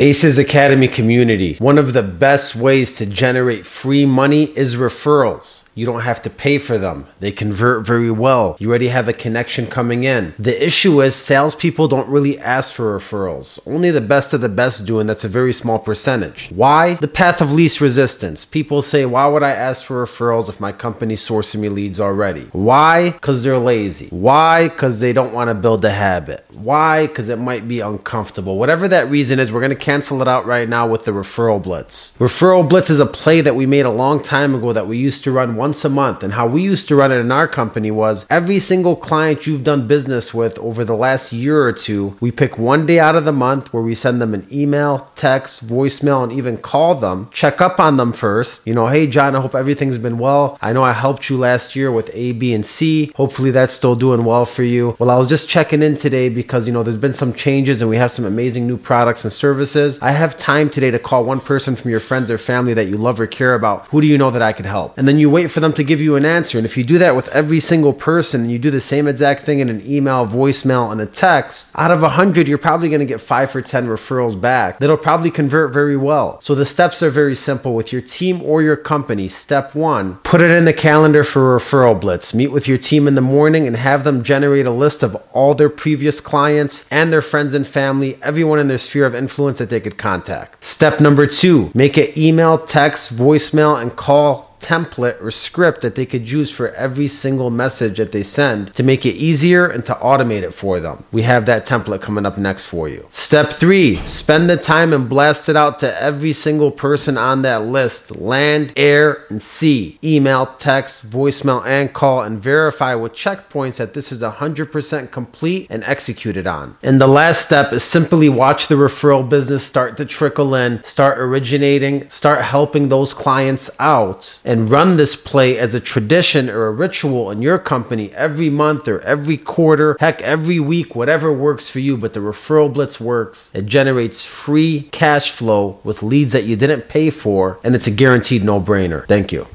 Acez Academy community. One of the best ways to generate free money is referrals. You don't have to pay for them. They convert very well. You already have a connection coming in. The issue is salespeople don't really ask for referrals. Only the best of the best do, and that's a very small percentage. Why? The path of least resistance. People say, why would I ask for referrals if my company's sourcing me leads already? Why? Because they're lazy. Why? Because they don't want to build a habit. Why? Because it might be uncomfortable. Whatever that reason is, we're going to cancel it out right now with the referral blitz. Referral blitz is a play that we made a long time ago that we used to run once a month. And how we used to run it in our company was every single client you've done business with over the last year or two, we pick one day out of the month where we send them an email, text, voicemail, and even call them, check up on them first. You know, hey, John, I hope everything's been well. I know I helped you last year with A, B, and C. Hopefully that's still doing well for you. Well, I was just checking in today because, you know, there's been some changes and we have some amazing new products and services. I have time today to call one person from your friends or family that you love or care about. Who do you know that I could help? And then you wait for them to give you an answer. And if you do that with every single person and you do the same exact thing in an email, voicemail, and a text, out of a 100, you're probably going to get five or 10 referrals back that'll probably convert very well. So the steps are very simple with your team or your company. Step one, put it in the calendar for referral blitz. Meet with your team in the morning and have them generate a list of all their previous clients and their friends and family, everyone in their sphere of influence that they could contact. Step number two, make an email, text, voicemail, and call template or script that they could use for every single message that they send to make it easier and to automate it for them. We have that template coming up next for you. Step three, spend the time and blast it out to every single person on that list land, air, and sea. Email, text, voicemail, and call, and verify with checkpoints that this is 100% complete and executed on. And the last step is simply watch the referral business start to trickle in, start originating, start helping those clients out and run this play as a tradition or a ritual in your company every month or every quarter, heck, every week, whatever works for you. But the referral blitz works. It generates free cash flow with leads that you didn't pay for, and it's a guaranteed no brainer. Thank you.